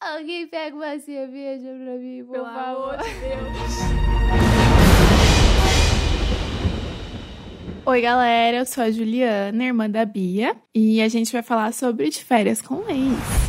Alguém pega uma cerveja pra mim, por Pelo favor. amor de Deus. Oi, galera, eu sou a Juliana, irmã da Bia, e a gente vai falar sobre de férias com ex.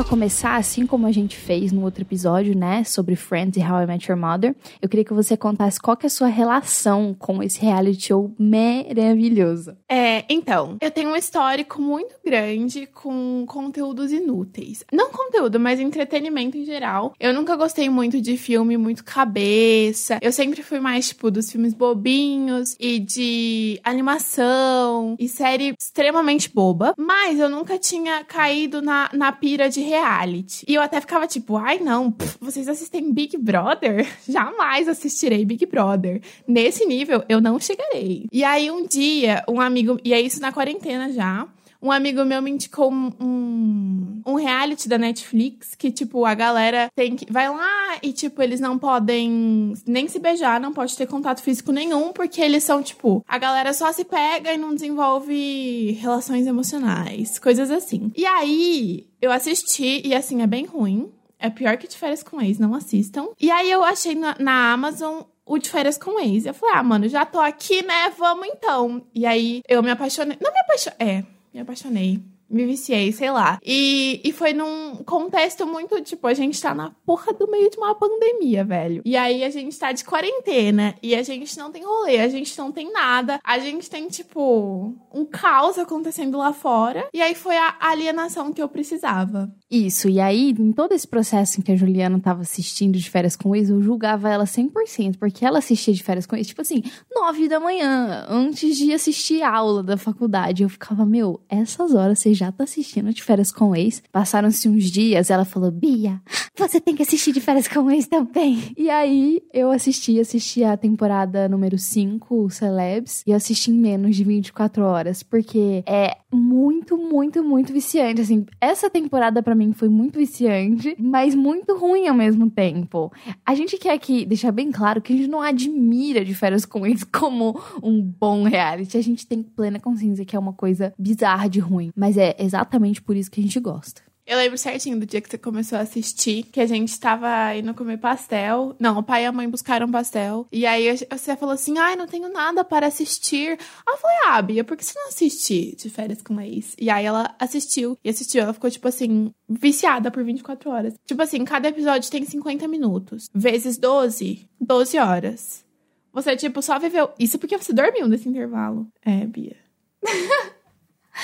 Pra começar, assim como a gente fez no outro episódio, né, sobre Friends e How I Met Your Mother, eu queria que você contasse qual que é a sua relação com esse reality show maravilhoso. É, então, eu tenho um histórico muito grande com conteúdos inúteis. Não conteúdo, mas entretenimento em geral. Eu nunca gostei muito de filme muito cabeça. Eu sempre fui mais, tipo, dos filmes bobinhos e de animação e série extremamente boba. Mas eu nunca tinha caído na, na pira de reality. E eu até ficava tipo, ai não, vocês assistem Big Brother? Jamais assistirei Big Brother. Nesse nível, eu não chegarei. E aí, um dia, um amigo, e é isso na quarentena já. Um amigo meu me indicou um, um, um reality da Netflix que, tipo, a galera tem que. Vai lá e, tipo, eles não podem nem se beijar, não pode ter contato físico nenhum, porque eles são, tipo, a galera só se pega e não desenvolve relações emocionais, coisas assim. E aí, eu assisti, e assim, é bem ruim. É pior que de férias com ex, não assistam. E aí eu achei na, na Amazon o de férias com ex. Eu falei, ah, mano, já tô aqui, né? Vamos então. E aí eu me apaixonei. Não me apaixonei. É, me apaixonei. Me viciei, sei lá. E, e foi num contexto muito, tipo, a gente tá na porra do meio de uma pandemia, velho. E aí a gente tá de quarentena. E a gente não tem rolê, a gente não tem nada. A gente tem, tipo, um caos acontecendo lá fora. E aí foi a alienação que eu precisava. Isso, e aí, em todo esse processo em que a Juliana tava assistindo de férias com ex, eu julgava ela 100%, porque ela assistia de férias com ex, tipo assim, nove da manhã, antes de assistir a aula da faculdade. Eu ficava, meu, essas horas você já tá assistindo de férias com ex? Passaram-se uns dias, ela falou, Bia, você tem que assistir de férias com ex também. E aí, eu assisti, assisti a temporada número 5, Celebs, e assisti em menos de 24 horas, porque é muito, muito, muito viciante, assim, essa temporada pra mim foi muito viciante, mas muito ruim ao mesmo tempo. A gente quer aqui deixar bem claro que a gente não admira de férias com ex como um bom reality. A gente tem plena consciência que é uma coisa bizarra de ruim, mas é exatamente por isso que a gente gosta. Eu lembro certinho do dia que você começou a assistir, que a gente tava indo comer pastel. Não, o pai e a mãe buscaram pastel. E aí você falou assim: ai, não tenho nada para assistir. Eu falei: ah, Bia, por que você não assiste de férias com a ex? E aí ela assistiu. E assistiu, ela ficou, tipo assim, viciada por 24 horas. Tipo assim, cada episódio tem 50 minutos. Vezes 12, 12 horas. Você, tipo, só viveu. Isso porque você dormiu nesse intervalo. É, Bia.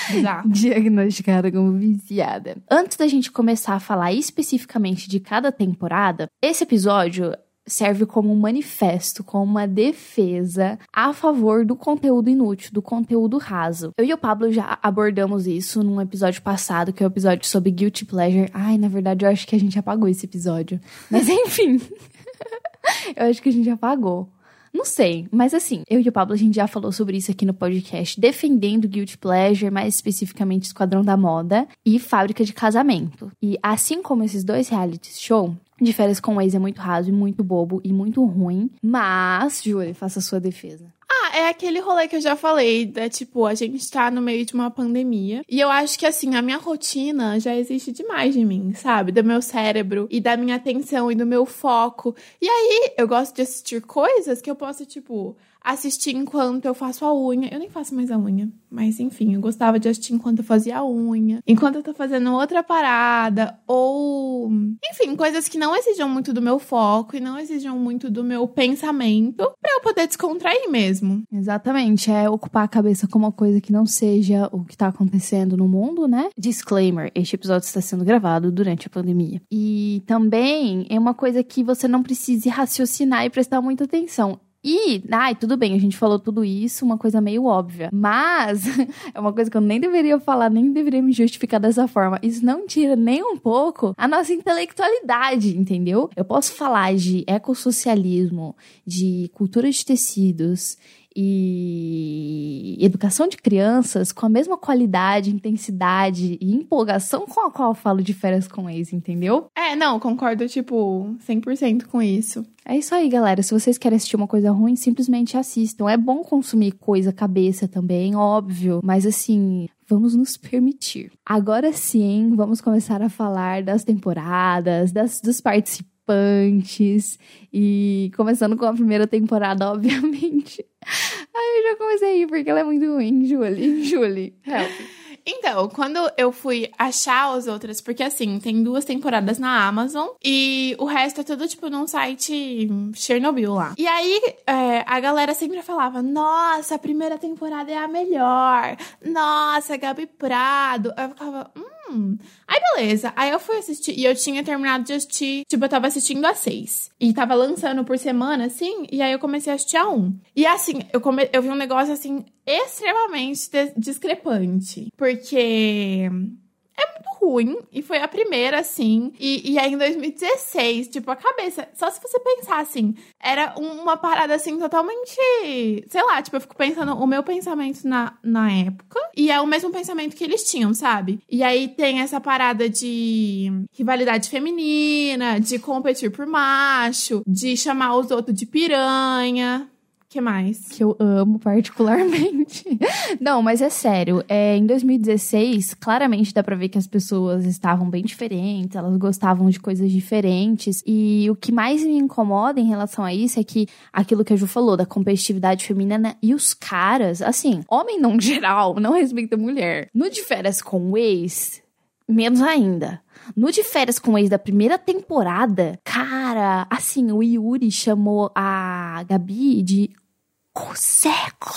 Diagnosticada como viciada. Antes da gente começar a falar especificamente de cada temporada, esse episódio serve como um manifesto, como uma defesa a favor do conteúdo inútil, do conteúdo raso. Eu e o Pablo já abordamos isso num episódio passado, que é o episódio sobre Guilty Pleasure. Ai, na verdade, eu acho que a gente apagou esse episódio. Mas enfim. eu acho que a gente apagou. Não sei, mas assim, eu e o Pablo a gente já falou sobre isso aqui no podcast, defendendo Guilty Pleasure, mais especificamente Esquadrão da Moda e Fábrica de Casamento. E assim como esses dois reality show, de férias com o ex é muito raso e muito bobo e muito ruim. Mas, Júlia, faça a sua defesa. Ah, é aquele rolê que eu já falei, da tipo, a gente tá no meio de uma pandemia. E eu acho que assim, a minha rotina já existe demais de mim, sabe? Do meu cérebro e da minha atenção e do meu foco. E aí, eu gosto de assistir coisas que eu posso, tipo, assistir enquanto eu faço a unha. Eu nem faço mais a unha, mas enfim, eu gostava de assistir enquanto eu fazia a unha, enquanto eu tô fazendo outra parada, ou enfim, coisas que não exijam muito do meu foco e não exijam muito do meu pensamento para eu poder descontrair mesmo. Exatamente, é ocupar a cabeça com uma coisa que não seja o que tá acontecendo no mundo, né? Disclaimer: este episódio está sendo gravado durante a pandemia. E também é uma coisa que você não precise raciocinar e prestar muita atenção. E, ai, tudo bem, a gente falou tudo isso, uma coisa meio óbvia. Mas é uma coisa que eu nem deveria falar, nem deveria me justificar dessa forma. Isso não tira nem um pouco a nossa intelectualidade, entendeu? Eu posso falar de ecossocialismo, de cultura de tecidos e educação de crianças com a mesma qualidade, intensidade e empolgação com a qual eu falo de férias com ex, entendeu? É, não, concordo, tipo, 100% com isso. É isso aí, galera. Se vocês querem assistir uma coisa ruim, simplesmente assistam. É bom consumir coisa cabeça também, óbvio. Mas assim, vamos nos permitir. Agora sim, vamos começar a falar das temporadas, das, dos participantes. E começando com a primeira temporada, obviamente. Ai, eu já comecei porque ela é muito ruim, Julie. Julie, help. Então, quando eu fui achar as outras, porque assim, tem duas temporadas na Amazon e o resto é tudo, tipo, num site Chernobyl lá. E aí, é, a galera sempre falava: Nossa, a primeira temporada é a melhor. Nossa, Gabi Prado. Aí eu ficava, hum. Aí beleza. Aí eu fui assistir e eu tinha terminado de assistir. Tipo, eu tava assistindo a seis. E tava lançando por semana, assim. E aí eu comecei a assistir a um. E assim, eu, come... eu vi um negócio assim extremamente discrepante. Porque é muito ruim. E foi a primeira, assim. E, e aí em 2016, tipo, a cabeça. Só se você pensar assim, era um- uma parada assim totalmente. Sei lá, tipo, eu fico pensando o meu pensamento na, na época. E é o mesmo pensamento que eles tinham, sabe? E aí tem essa parada de rivalidade feminina, de competir por macho, de chamar os outros de piranha. Que mais? que eu amo particularmente. Não, mas é sério. É, em 2016, claramente dá pra ver que as pessoas estavam bem diferentes, elas gostavam de coisas diferentes. E o que mais me incomoda em relação a isso é que aquilo que a Ju falou, da competitividade feminina e os caras, assim, homem não geral, não respeita mulher. No de férias com o ex, menos ainda. No de férias com o ex da primeira temporada, cara, assim, o Yuri chamou a Gabi de Coseco.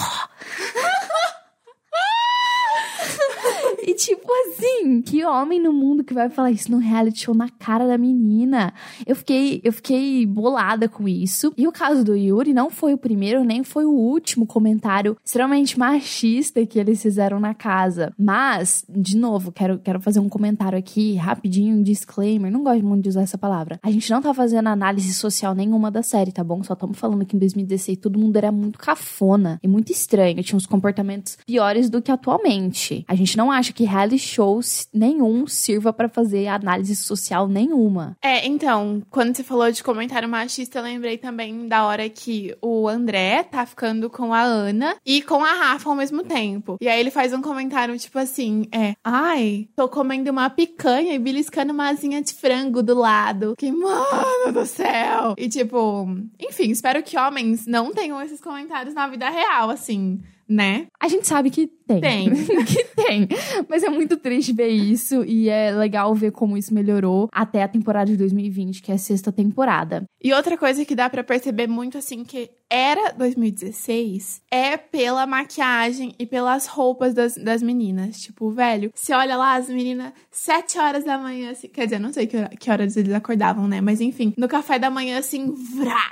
E tipo assim, que homem no mundo que vai falar isso no reality show na cara da menina? Eu fiquei, eu fiquei bolada com isso. E o caso do Yuri não foi o primeiro, nem foi o último comentário extremamente machista que eles fizeram na casa. Mas, de novo, quero, quero fazer um comentário aqui, rapidinho, um disclaimer. Não gosto muito de usar essa palavra. A gente não tá fazendo análise social nenhuma da série, tá bom? Só estamos falando que em 2016 todo mundo era muito cafona e muito estranho. Tinha uns comportamentos piores do que atualmente. A gente não acha que reality shows nenhum sirva pra fazer análise social nenhuma. É, então, quando você falou de comentário machista, eu lembrei também da hora que o André tá ficando com a Ana e com a Rafa ao mesmo tempo. E aí ele faz um comentário tipo assim: é, ai, tô comendo uma picanha e beliscando uma asinha de frango do lado. Que, mano do céu! E tipo, enfim, espero que homens não tenham esses comentários na vida real, assim, né? A gente sabe que tem. Tem. que tem. Mas é muito triste ver isso e é legal ver como isso melhorou até a temporada de 2020, que é a sexta temporada. E outra coisa que dá pra perceber muito assim que era 2016 é pela maquiagem e pelas roupas das, das meninas. Tipo, velho, você olha lá as meninas sete horas da manhã, assim, quer dizer, não sei que, hora- que horas eles acordavam, né? Mas enfim, no café da manhã, assim, vrá!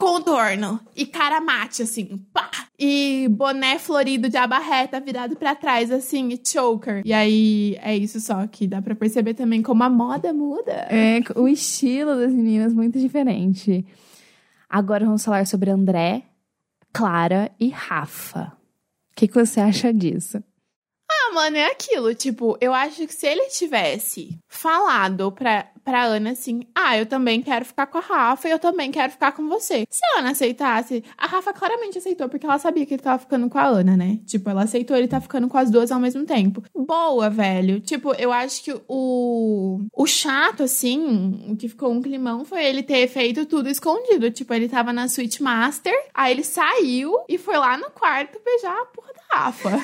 Contorno e cara mate, assim, pá! E boné florido de aba reta virado pra trás, assim, e choker. E aí é isso só que dá pra perceber também como a moda muda. É, o estilo das meninas muito diferente. Agora vamos falar sobre André, Clara e Rafa. O que, que você acha disso? Ah, mano, é aquilo. Tipo, eu acho que se ele tivesse falado pra, pra Ana assim: Ah, eu também quero ficar com a Rafa e eu também quero ficar com você. Se a Ana aceitasse, a Rafa claramente aceitou, porque ela sabia que ele tava ficando com a Ana, né? Tipo, ela aceitou ele tá ficando com as duas ao mesmo tempo. Boa, velho. Tipo, eu acho que o, o chato, assim, o que ficou um climão foi ele ter feito tudo escondido. Tipo, ele tava na Suite Master, aí ele saiu e foi lá no quarto beijar a porra Rafa.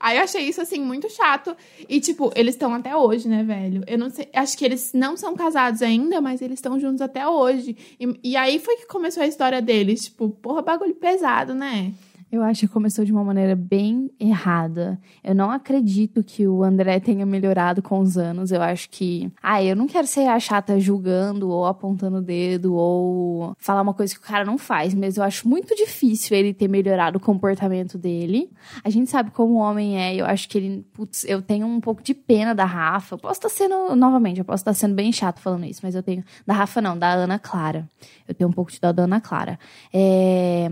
Aí eu achei isso, assim, muito chato. E, tipo, eles estão até hoje, né, velho? Eu não sei. Acho que eles não são casados ainda, mas eles estão juntos até hoje. E, e aí foi que começou a história deles. Tipo, porra, bagulho pesado, né? Eu acho que começou de uma maneira bem errada. Eu não acredito que o André tenha melhorado com os anos. Eu acho que. Ah, eu não quero ser a chata julgando ou apontando o dedo ou falar uma coisa que o cara não faz, mas eu acho muito difícil ele ter melhorado o comportamento dele. A gente sabe como o homem é, eu acho que ele. Putz, eu tenho um pouco de pena da Rafa. Eu posso estar sendo. Novamente, eu posso estar sendo bem chato falando isso, mas eu tenho. Da Rafa, não, da Ana Clara. Eu tenho um pouco de dó da Ana Clara. É.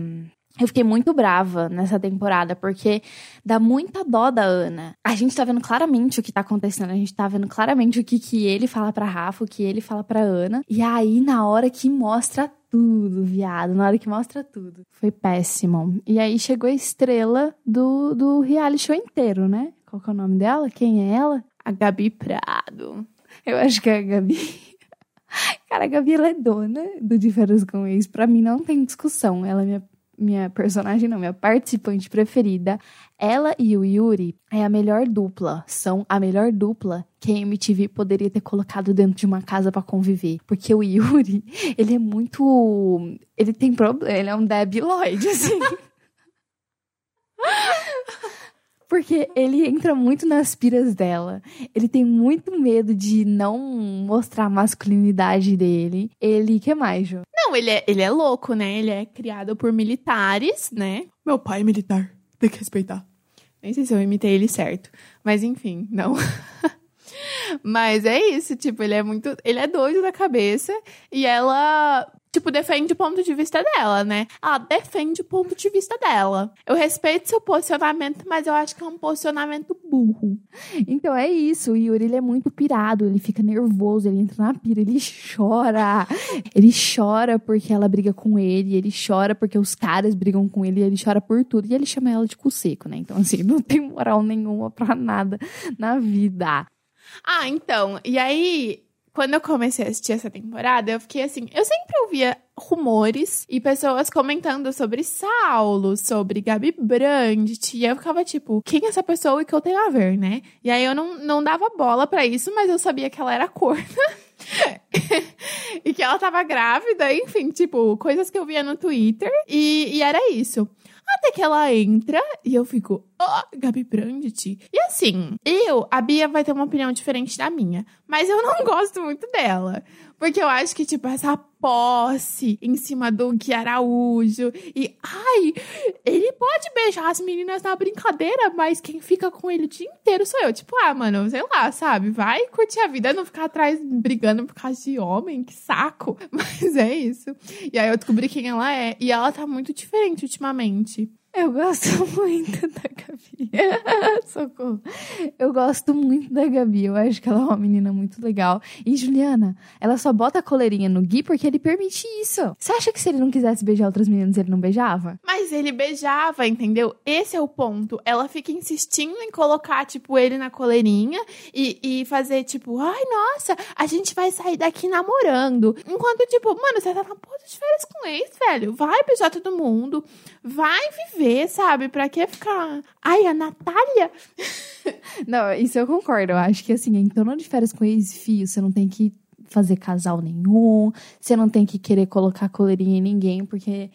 Eu fiquei muito brava nessa temporada, porque dá muita dó da Ana. A gente tá vendo claramente o que tá acontecendo, a gente tá vendo claramente o que, que ele fala pra Rafa, o que ele fala pra Ana. E aí, na hora que mostra tudo, viado, na hora que mostra tudo. Foi péssimo. E aí chegou a estrela do, do reality show inteiro, né? Qual que é o nome dela? Quem é ela? A Gabi Prado. Eu acho que é a Gabi. Cara, a Gabi ela é dona do De Férias com Ex. Pra mim não tem discussão. Ela é minha, minha personagem, não, minha participante preferida. Ela e o Yuri é a melhor dupla. São a melhor dupla que a MTV poderia ter colocado dentro de uma casa pra conviver. Porque o Yuri, ele é muito. Ele tem problema. Ele é um debiloide, assim. Porque ele entra muito nas piras dela. Ele tem muito medo de não mostrar a masculinidade dele. Ele, que mais, Ju? Não, ele é, ele é louco, né? Ele é criado por militares, né? Meu pai é militar. Tem que respeitar. Nem sei se eu imitei ele certo. Mas enfim, não. Mas é isso, tipo, ele é muito. Ele é doido da cabeça. E ela tipo, defende o ponto de vista dela, né? Ela defende o ponto de vista dela. Eu respeito seu posicionamento, mas eu acho que é um posicionamento burro. Então é isso, o Yuri ele é muito pirado, ele fica nervoso, ele entra na pira, ele chora. Ele chora porque ela briga com ele, ele chora porque os caras brigam com ele, ele chora por tudo. E ele chama ela de cu seco, né? Então, assim, não tem moral nenhuma pra nada na vida. Ah, então, e aí quando eu comecei a assistir essa temporada, eu fiquei assim, eu sempre ouvia rumores e pessoas comentando sobre Saulo, sobre Gabi Brandt, e eu ficava tipo, quem é essa pessoa e que eu tenho a ver, né? E aí eu não, não dava bola para isso, mas eu sabia que ela era corna. e que ela tava grávida, enfim, tipo, coisas que eu via no Twitter. E, e era isso. Até que ela entra e eu fico, ó, oh, Gabi Brandt. E assim, eu, a Bia vai ter uma opinião diferente da minha, mas eu não gosto muito dela. Porque eu acho que, tipo, essa posse em cima do Gui Araújo. E, ai, ele pode beijar as meninas na brincadeira, mas quem fica com ele o dia inteiro sou eu. Tipo, ah, mano, sei lá, sabe? Vai curtir a vida, não ficar atrás brigando por causa de homem, que saco. Mas é isso. E aí eu descobri quem ela é. E ela tá muito diferente ultimamente. Eu gosto muito da Gabi. Socorro. Eu gosto muito da Gabi. Eu acho que ela é uma menina muito legal. E Juliana, ela só bota a coleirinha no Gui porque ele permite isso. Você acha que se ele não quisesse beijar outras meninas, ele não beijava? Mas ele beijava, entendeu? Esse é o ponto. Ela fica insistindo em colocar, tipo, ele na coleirinha e, e fazer, tipo, ai, nossa, a gente vai sair daqui namorando. Enquanto, tipo, mano, você tá na porta de férias com ex, velho. Vai beijar todo mundo. Vai viver sabe? Pra que ficar. Ai, a Natália? não, isso eu concordo. Eu acho que assim, em torno de férias com ex-fio, você não tem que fazer casal nenhum, você não tem que querer colocar coleirinha em ninguém, porque.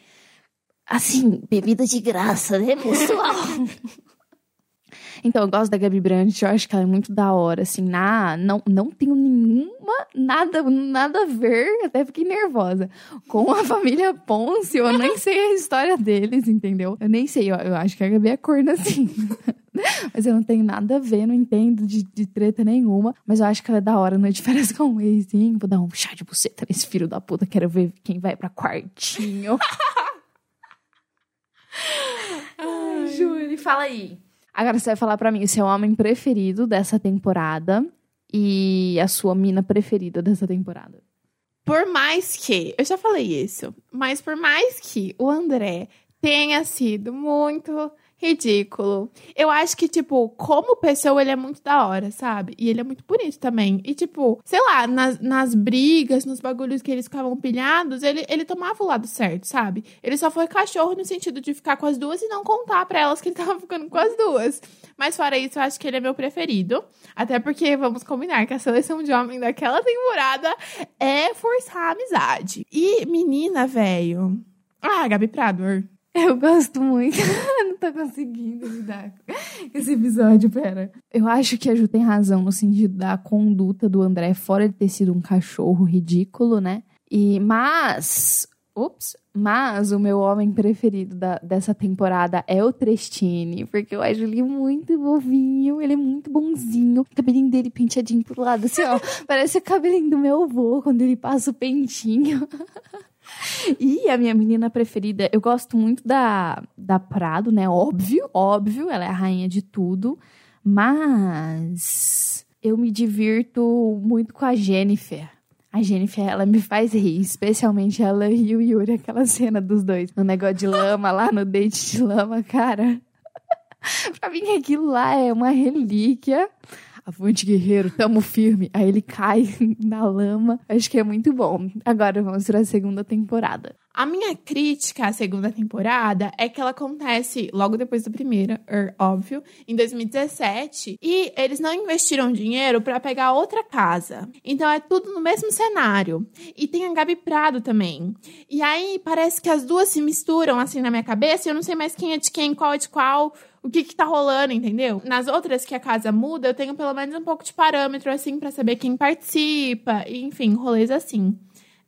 Assim, bebida de graça, né, pessoal? Então, eu gosto da Gabi Brandt, eu acho que ela é muito da hora, assim, na, não, não tenho nenhuma, nada, nada a ver, até fiquei nervosa, com a família Ponce, eu nem sei a história deles, entendeu? Eu nem sei, eu, eu acho que a Gabi é corna, assim. mas eu não tenho nada a ver, não entendo de, de treta nenhuma, mas eu acho que ela é da hora, não é diferença com o ex, sim, vou dar um chá de buceta nesse filho da puta, quero ver quem vai pra quartinho. Ai, Júlio, fala aí. Agora você vai falar para mim o seu homem preferido dessa temporada e a sua mina preferida dessa temporada. Por mais que, eu já falei isso, mas por mais que o André tenha sido muito ridículo. Eu acho que, tipo, como pessoa, ele é muito da hora, sabe? E ele é muito bonito também. E, tipo, sei lá, nas, nas brigas, nos bagulhos que eles ficavam pilhados, ele, ele tomava o lado certo, sabe? Ele só foi cachorro no sentido de ficar com as duas e não contar pra elas que ele tava ficando com as duas. Mas fora isso, eu acho que ele é meu preferido. Até porque, vamos combinar, que a seleção de homem daquela temporada é forçar a amizade. E, menina, velho. Ah, Gabi Prado. Eu gosto muito. não tô conseguindo lidar com esse episódio, pera. Eu acho que a Ju tem razão no sentido da conduta do André, fora de ter sido um cachorro ridículo, né? E, mas. Ups. Mas o meu homem preferido da, dessa temporada é o Trestini, porque eu acho ele muito bovinho, ele é muito bonzinho. O cabelinho dele penteadinho pro lado, assim, ó. parece o cabelinho do meu avô quando ele passa o pentinho. E a minha menina preferida, eu gosto muito da, da Prado, né? Óbvio, óbvio, ela é a rainha de tudo. Mas eu me divirto muito com a Jennifer. A Jennifer, ela me faz rir, especialmente ela e o Yuri, aquela cena dos dois. No negócio de lama lá, no date de lama, cara. pra mim, aquilo lá é uma relíquia. Avante guerreiro, tamo firme. Aí ele cai na lama. Acho que é muito bom. Agora vamos para a segunda temporada. A minha crítica à segunda temporada é que ela acontece logo depois da primeira, er, óbvio, em 2017, e eles não investiram dinheiro pra pegar outra casa. Então é tudo no mesmo cenário. E tem a Gabi Prado também. E aí parece que as duas se misturam assim na minha cabeça, e eu não sei mais quem é de quem, qual é de qual. O que que tá rolando, entendeu? Nas outras que a casa muda, eu tenho pelo menos um pouco de parâmetro, assim, pra saber quem participa. Enfim, rolês assim.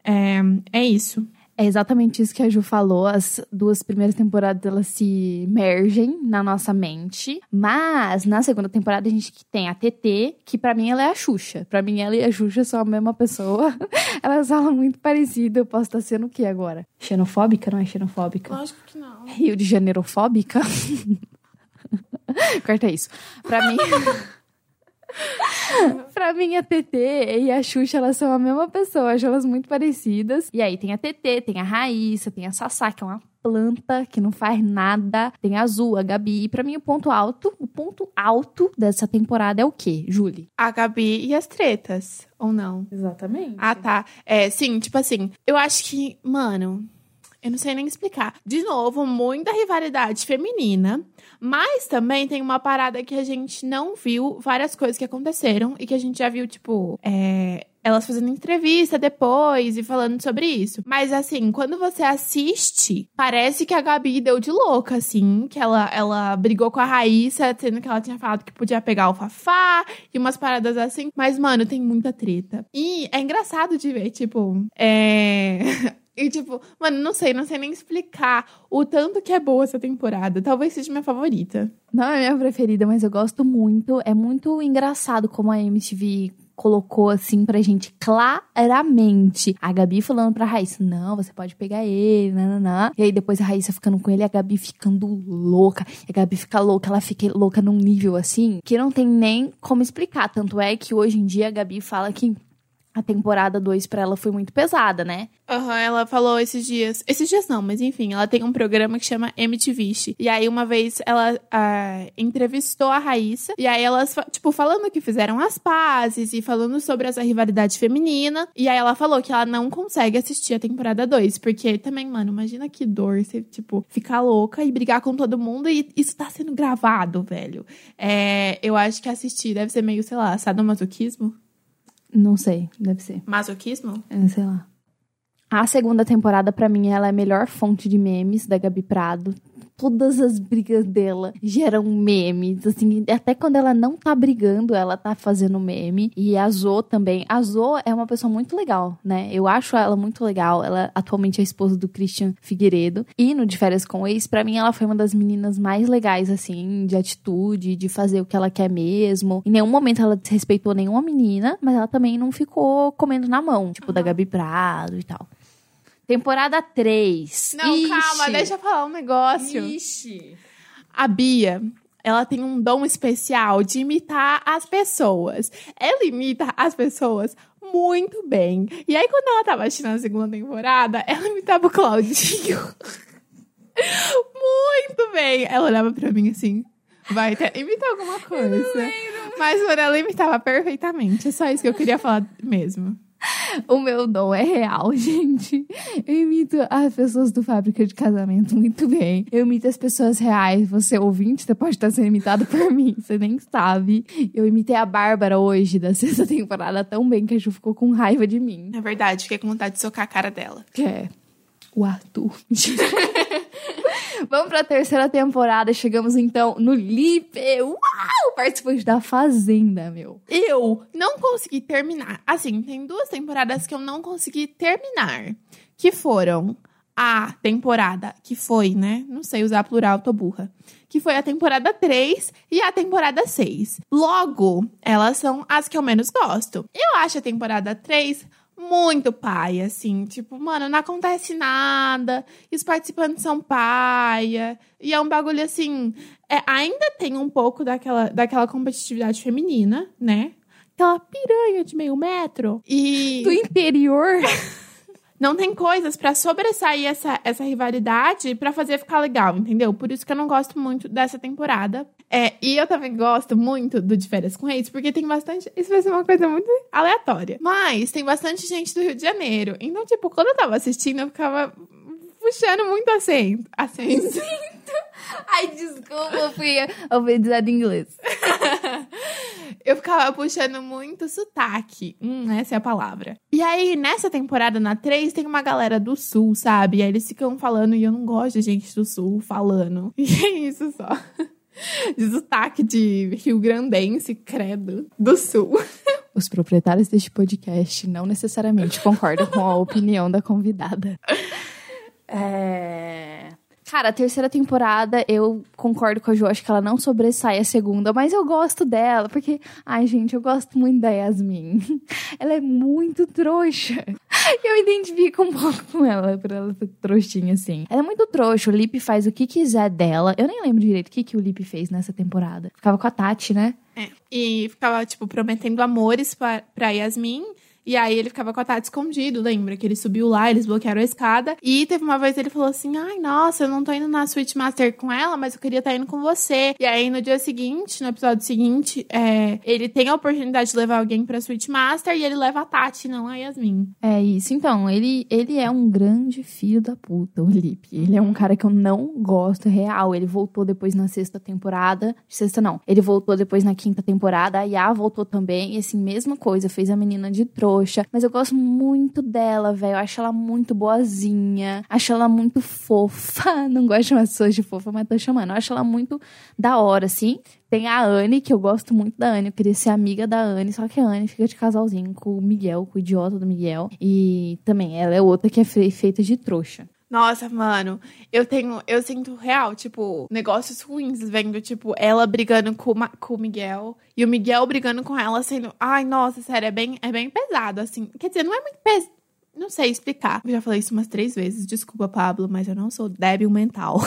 É, é isso. É exatamente isso que a Ju falou. As duas primeiras temporadas elas se mergem na nossa mente. Mas na segunda temporada a gente tem a TT, que pra mim ela é a Xuxa. Pra mim ela e a Xuxa são a mesma pessoa. elas falam muito parecido. Eu posso estar sendo o que agora? Xenofóbica? Não é xenofóbica? Lógico que não. Rio de Janeiro fóbica? Corta isso. Pra mim. pra mim, a TT e a Xuxa, elas são a mesma pessoa. Acho elas muito parecidas. E aí tem a TT, tem a Raíssa, tem a Sassá, que é uma planta que não faz nada. Tem a Azul, a Gabi. E pra mim, o ponto alto, o ponto alto dessa temporada é o quê, Julie? A Gabi e as tretas, ou não? Exatamente. Ah, tá. É, sim, tipo assim, eu acho que, mano, eu não sei nem explicar. De novo, muita rivalidade feminina, mas também tem uma parada que a gente não viu, várias coisas que aconteceram e que a gente já viu, tipo, é, elas fazendo entrevista depois e falando sobre isso. Mas assim, quando você assiste, parece que a Gabi deu de louca, assim, que ela, ela brigou com a Raíssa, sendo que ela tinha falado que podia pegar o Fafá e umas paradas assim. Mas, mano, tem muita treta. E é engraçado de ver, tipo, é. E, tipo, mano, não sei, não sei nem explicar o tanto que é boa essa temporada. Talvez seja minha favorita. Não é minha preferida, mas eu gosto muito. É muito engraçado como a MTV colocou assim pra gente claramente. A Gabi falando pra Raíssa: Não, você pode pegar ele, nananã. E aí depois a Raíssa ficando com ele, a Gabi ficando louca. E a Gabi fica louca, ela fica louca num nível assim que não tem nem como explicar. Tanto é que hoje em dia a Gabi fala que a temporada 2 pra ela foi muito pesada, né? Aham, ela falou esses dias. Esses dias não, mas enfim, ela tem um programa que chama MTV. E aí, uma vez, ela ah, entrevistou a Raíssa. E aí, elas, tipo, falando que fizeram as pazes e falando sobre essa rivalidade feminina. E aí, ela falou que ela não consegue assistir a temporada 2. Porque também, mano, imagina que dor você, tipo, ficar louca e brigar com todo mundo. E isso tá sendo gravado, velho. É, eu acho que assistir deve ser meio, sei lá, sadomasoquismo? Não sei, deve ser. Masoquismo? É, sei lá. A segunda temporada, pra mim, ela é a melhor fonte de memes da Gabi Prado. Todas as brigas dela geram memes, assim, até quando ela não tá brigando, ela tá fazendo meme. E a Zo também. A Zo é uma pessoa muito legal, né? Eu acho ela muito legal. Ela atualmente é a esposa do Christian Figueiredo. E no De Férias com o Ex, pra mim, ela foi uma das meninas mais legais, assim, de atitude, de fazer o que ela quer mesmo. Em nenhum momento ela desrespeitou nenhuma menina, mas ela também não ficou comendo na mão, tipo, da Gabi Prado e tal. Temporada 3. Não, calma, deixa eu falar um negócio. Ixi. A Bia, ela tem um dom especial de imitar as pessoas. Ela imita as pessoas muito bem. E aí, quando ela tava assistindo a segunda temporada, ela imitava o Claudinho. muito bem. Ela olhava pra mim assim. Vai, te- imita alguma coisa. Mas mano, ela imitava perfeitamente. É só isso que eu queria falar mesmo. O meu dom é real, gente. Eu imito as pessoas do Fábrica de Casamento muito bem. Eu imito as pessoas reais. Você ouvinte, você pode estar sendo imitado por mim. Você nem sabe. Eu imitei a Bárbara hoje, da sexta temporada, tão bem que a Ju ficou com raiva de mim. É verdade, fiquei com vontade de socar a cara dela. Que é o Arthur. Vamos pra terceira temporada. Chegamos então no Lipe. Uau! Participante da Fazenda, meu. Eu não consegui terminar. Assim, tem duas temporadas que eu não consegui terminar. Que foram a temporada que foi, né? Não sei usar plural, tô burra. Que foi a temporada 3 e a temporada 6. Logo, elas são as que eu menos gosto. Eu acho a temporada 3 muito paia, assim. Tipo, mano, não acontece nada. E os participantes são paia. E é um bagulho assim. é, ainda tem um pouco daquela, daquela competitividade feminina, né? Aquela piranha de meio metro. E Do interior. não tem coisas pra sobressair essa, essa rivalidade pra fazer ficar legal, entendeu? Por isso que eu não gosto muito dessa temporada. É, e eu também gosto muito do De Férias com Reis, porque tem bastante. Isso vai ser uma coisa muito aleatória. Mas tem bastante gente do Rio de Janeiro. Então, tipo, quando eu tava assistindo, eu ficava puxando muito acento. Acento. Ai, desculpa, eu fui alfabetizada em inglês. eu ficava puxando muito sotaque. Hum, essa é a palavra. E aí, nessa temporada, na 3, tem uma galera do sul, sabe? E aí eles ficam falando, e eu não gosto de gente do sul falando. E é isso só. De sotaque de Rio Grandense, credo, do sul. Os proprietários deste podcast não necessariamente concordam com a opinião da convidada. É... Cara, a terceira temporada eu concordo com a Jo, acho que ela não sobressai a segunda, mas eu gosto dela, porque, ai, gente, eu gosto muito da Yasmin. Ela é muito trouxa. Eu identifico um pouco com ela, por ela ser trouxinha, assim. Ela é muito trouxa, o Lip faz o que quiser dela. Eu nem lembro direito o que, que o Lip fez nessa temporada. Ficava com a Tati, né? É. E ficava, tipo, prometendo amores pra, pra Yasmin. E aí ele ficava com a Tati escondido, lembra? Que ele subiu lá, eles bloquearam a escada. E teve uma vez ele falou assim: Ai, nossa, eu não tô indo na Switch Master com ela, mas eu queria estar indo com você. E aí no dia seguinte, no episódio seguinte, é, ele tem a oportunidade de levar alguém pra Switch Master e ele leva a Tati, não a Yasmin. É isso. Então, ele, ele é um grande filho da puta, o Lip. Ele é um cara que eu não gosto real. Ele voltou depois na sexta temporada. Sexta não. Ele voltou depois na quinta temporada. A Yá voltou também. E assim, mesma coisa. Fez a menina de trouxa. Mas eu gosto muito dela, velho. Eu acho ela muito boazinha. Acho ela muito fofa. Não gosto de chamar pessoas de fofa, mas tô chamando. Eu acho ela muito da hora, assim. Tem a Anne, que eu gosto muito da Anne. Eu queria ser amiga da Anne, só que a Anne fica de casalzinho com o Miguel, com o idiota do Miguel. E também, ela é outra que é fe- feita de trouxa. Nossa, mano, eu tenho, eu sinto real, tipo, negócios ruins vendo, tipo, ela brigando com, com o Miguel e o Miguel brigando com ela, sendo, ai, nossa, sério, é bem, é bem pesado, assim. Quer dizer, não é muito pesado. Não sei explicar. Eu já falei isso umas três vezes. Desculpa, Pablo, mas eu não sou débil mental.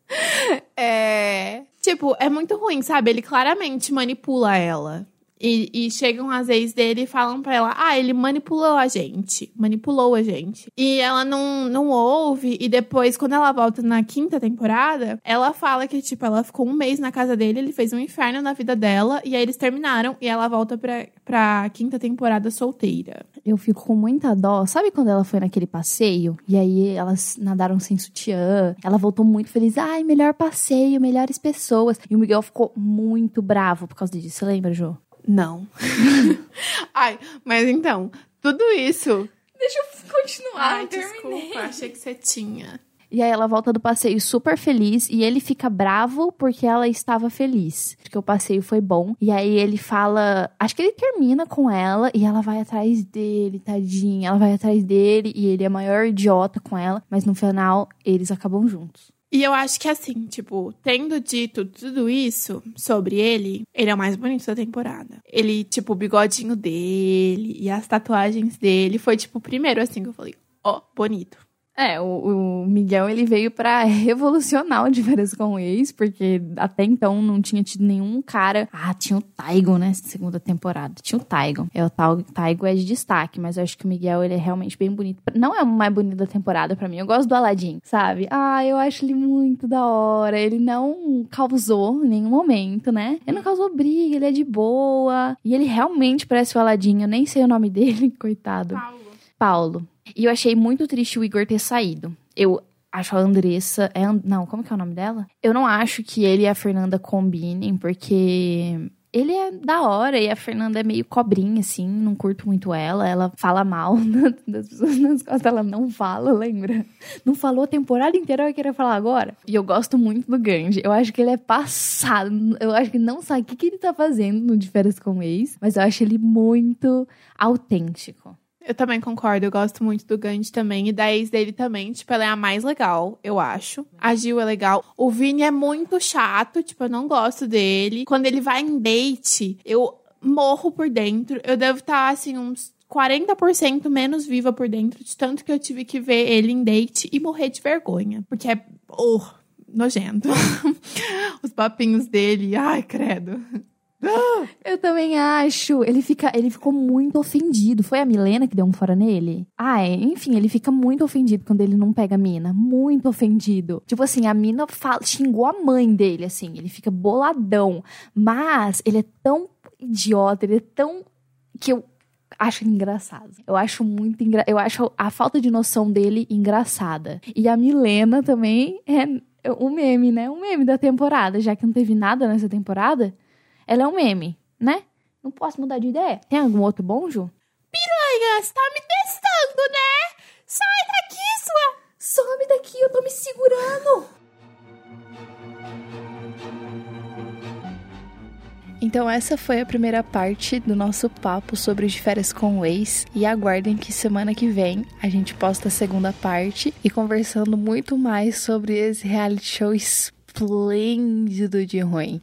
é. Tipo, é muito ruim, sabe? Ele claramente manipula ela. E, e chegam as ex dele e falam pra ela: Ah, ele manipulou a gente. Manipulou a gente. E ela não, não ouve. E depois, quando ela volta na quinta temporada, ela fala que, tipo, ela ficou um mês na casa dele, ele fez um inferno na vida dela. E aí eles terminaram. E ela volta pra, pra quinta temporada solteira. Eu fico com muita dó. Sabe quando ela foi naquele passeio? E aí elas nadaram sem sutiã. Ela voltou muito feliz. Ai, melhor passeio, melhores pessoas. E o Miguel ficou muito bravo por causa disso. Você lembra, Jô? Não. Ai, mas então, tudo isso. Deixa eu continuar. Ai, desculpa, achei que você tinha. E aí ela volta do passeio super feliz e ele fica bravo porque ela estava feliz. Porque o passeio foi bom. E aí ele fala. Acho que ele termina com ela e ela vai atrás dele, tadinha. Ela vai atrás dele e ele é o maior idiota com ela. Mas no final, eles acabam juntos. E eu acho que assim, tipo, tendo dito tudo isso sobre ele, ele é o mais bonito da temporada. Ele, tipo, o bigodinho dele e as tatuagens dele foi, tipo, o primeiro, assim, que eu falei, ó, bonito. É, o, o Miguel ele veio pra revolucionar o de férias com o ex, porque até então não tinha tido nenhum cara. Ah, tinha o Taigo, né? Segunda temporada. Tinha o Taigo. É, o Tal- Taigo é de destaque, mas eu acho que o Miguel ele é realmente bem bonito. Não é o mais bonito da temporada pra mim. Eu gosto do Aladdin, sabe? Ah, eu acho ele muito da hora. Ele não causou em nenhum momento, né? Ele não causou briga, ele é de boa. E ele realmente parece o Aladdin. Eu nem sei o nome dele, coitado. Paulo. Paulo. E eu achei muito triste o Igor ter saído. Eu acho a Andressa. É, não, como que é o nome dela? Eu não acho que ele e a Fernanda combinem, porque. Ele é da hora e a Fernanda é meio cobrinha, assim, não curto muito ela. Ela fala mal das pessoas nas costas, ela não fala, lembra? Não falou a temporada inteira, vai querer falar agora. E eu gosto muito do Ganji. Eu acho que ele é passado. Eu acho que não sabe o que, que ele tá fazendo no De Férias com o Ex, mas eu acho ele muito autêntico. Eu também concordo, eu gosto muito do Gandhi também. E da ex dele também, tipo, ela é a mais legal, eu acho. A Gil é legal. O Vini é muito chato, tipo, eu não gosto dele. Quando ele vai em date, eu morro por dentro. Eu devo estar, assim, uns 40% menos viva por dentro, de tanto que eu tive que ver ele em date e morrer de vergonha. Porque é. Oh, nojento. Os papinhos dele, ai, credo. Eu também acho. Ele fica, ele ficou muito ofendido. Foi a Milena que deu um fora nele? Ah, é. Enfim, ele fica muito ofendido quando ele não pega a mina. Muito ofendido. Tipo assim, a mina fala, xingou a mãe dele, assim. Ele fica boladão. Mas ele é tão idiota, ele é tão. que eu acho engraçado. Eu acho muito engra... Eu acho a falta de noção dele engraçada. E a Milena também é um meme, né? Um meme da temporada, já que não teve nada nessa temporada. Ela é um meme, né? Não posso mudar de ideia. Tem algum outro bom, Ju? Piranha, você tá me testando, né? Sai daqui, sua. Some daqui, eu tô me segurando. Então essa foi a primeira parte do nosso papo sobre de férias com o ex e aguardem que semana que vem a gente posta a segunda parte e conversando muito mais sobre esse reality show esplêndido de ruim.